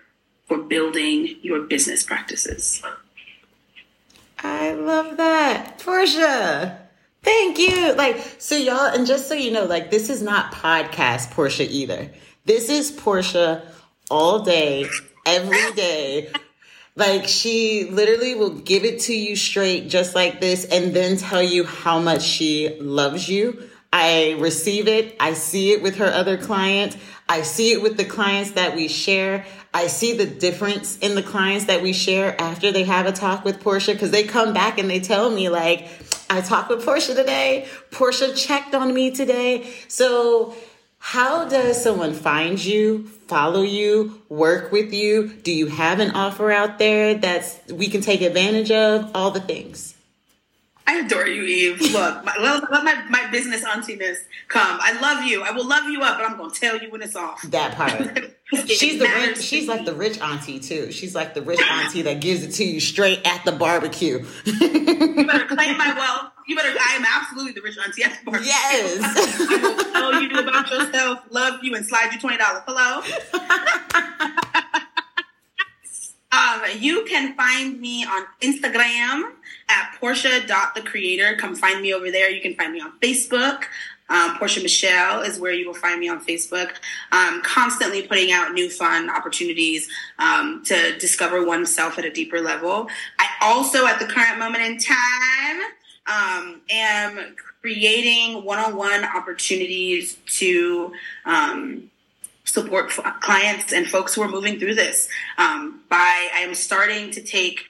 for building your business practices. I love that. Portia. Thank you. Like, so y'all, and just so you know, like, this is not podcast Portia either. This is Portia all day, every day. Like she literally will give it to you straight just like this and then tell you how much she loves you. I receive it. I see it with her other clients. I see it with the clients that we share. I see the difference in the clients that we share after they have a talk with Portia because they come back and they tell me like, I talked with Portia today. Portia checked on me today. So how does someone find you, follow you, work with you? Do you have an offer out there that's we can take advantage of? All the things. I adore you, Eve. Look, my, let, let my, my business auntiness come. I love you. I will love you up, but I'm gonna tell you when it's off. That part. she's the rich, she's like the rich auntie too. She's like the rich auntie that gives it to you straight at the barbecue. you better claim my wealth. You better. I am absolutely the rich auntie at the barbecue. Yes. I will tell you about yourself, love you, and slide you twenty dollars. Hello. Um, you can find me on Instagram at Portia.thecreator. Come find me over there. You can find me on Facebook. Um, Portia Michelle is where you will find me on Facebook. Um, constantly putting out new fun opportunities um, to discover oneself at a deeper level. I also, at the current moment in time, um, am creating one-on-one opportunities to um, support clients and folks who are moving through this. Um, by I am starting to take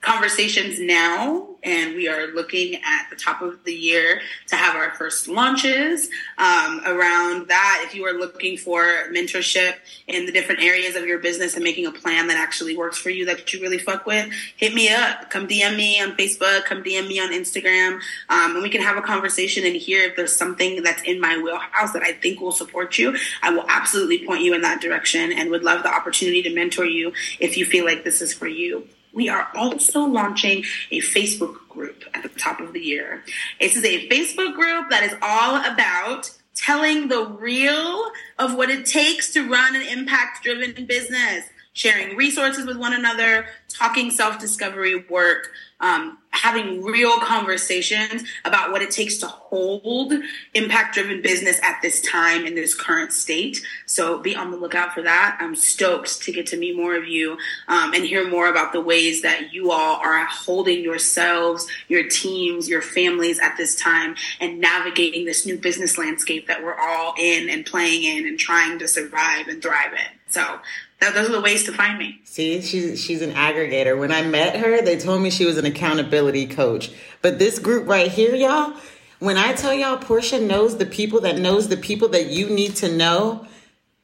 conversations now, and we are looking at the top of the year to have our first launches um, around that. If you are looking for mentorship in the different areas of your business and making a plan that actually works for you, that you really fuck with, hit me up. Come DM me on Facebook. Come DM me on Instagram, um, and we can have a conversation and hear if there's something that's in my wheelhouse that I think will support you. I will absolutely point you in that direction, and would love the opportunity to mentor you if you feel like this is for you we are also launching a Facebook group at the top of the year. This is a Facebook group that is all about telling the real of what it takes to run an impact driven business. Sharing resources with one another, talking self discovery work, um, having real conversations about what it takes to hold impact driven business at this time in this current state. So be on the lookout for that. I'm stoked to get to meet more of you um, and hear more about the ways that you all are holding yourselves, your teams, your families at this time and navigating this new business landscape that we're all in and playing in and trying to survive and thrive in. So that, those are the ways to find me. See, she's she's an aggregator. When I met her, they told me she was an accountability coach. But this group right here, y'all, when I tell y'all Portia knows the people that knows the people that you need to know,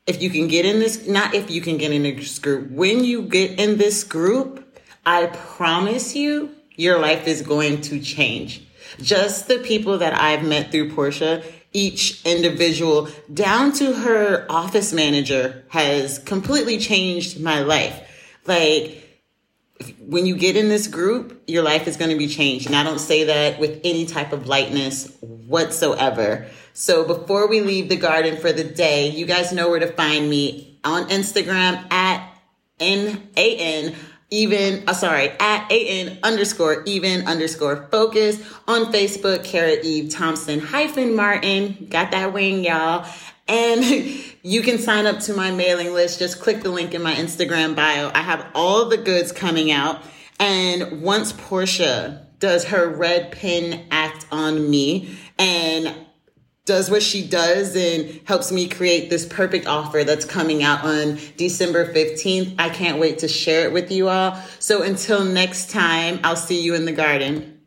if you can get in this, not if you can get in this group, when you get in this group, I promise you, your life is going to change. Just the people that I've met through Portia, each individual down to her office manager has completely changed my life. Like, when you get in this group, your life is going to be changed. And I don't say that with any type of lightness whatsoever. So before we leave the garden for the day, you guys know where to find me on Instagram at N-A-N even, uh, sorry, at AN underscore even underscore focus on Facebook, Kara Eve Thompson hyphen Martin. Got that wing, y'all. And you can sign up to my mailing list. Just click the link in my Instagram bio. I have all the goods coming out. And once Portia does her red pin act on me and does what she does and helps me create this perfect offer that's coming out on December 15th. I can't wait to share it with you all. So until next time, I'll see you in the garden.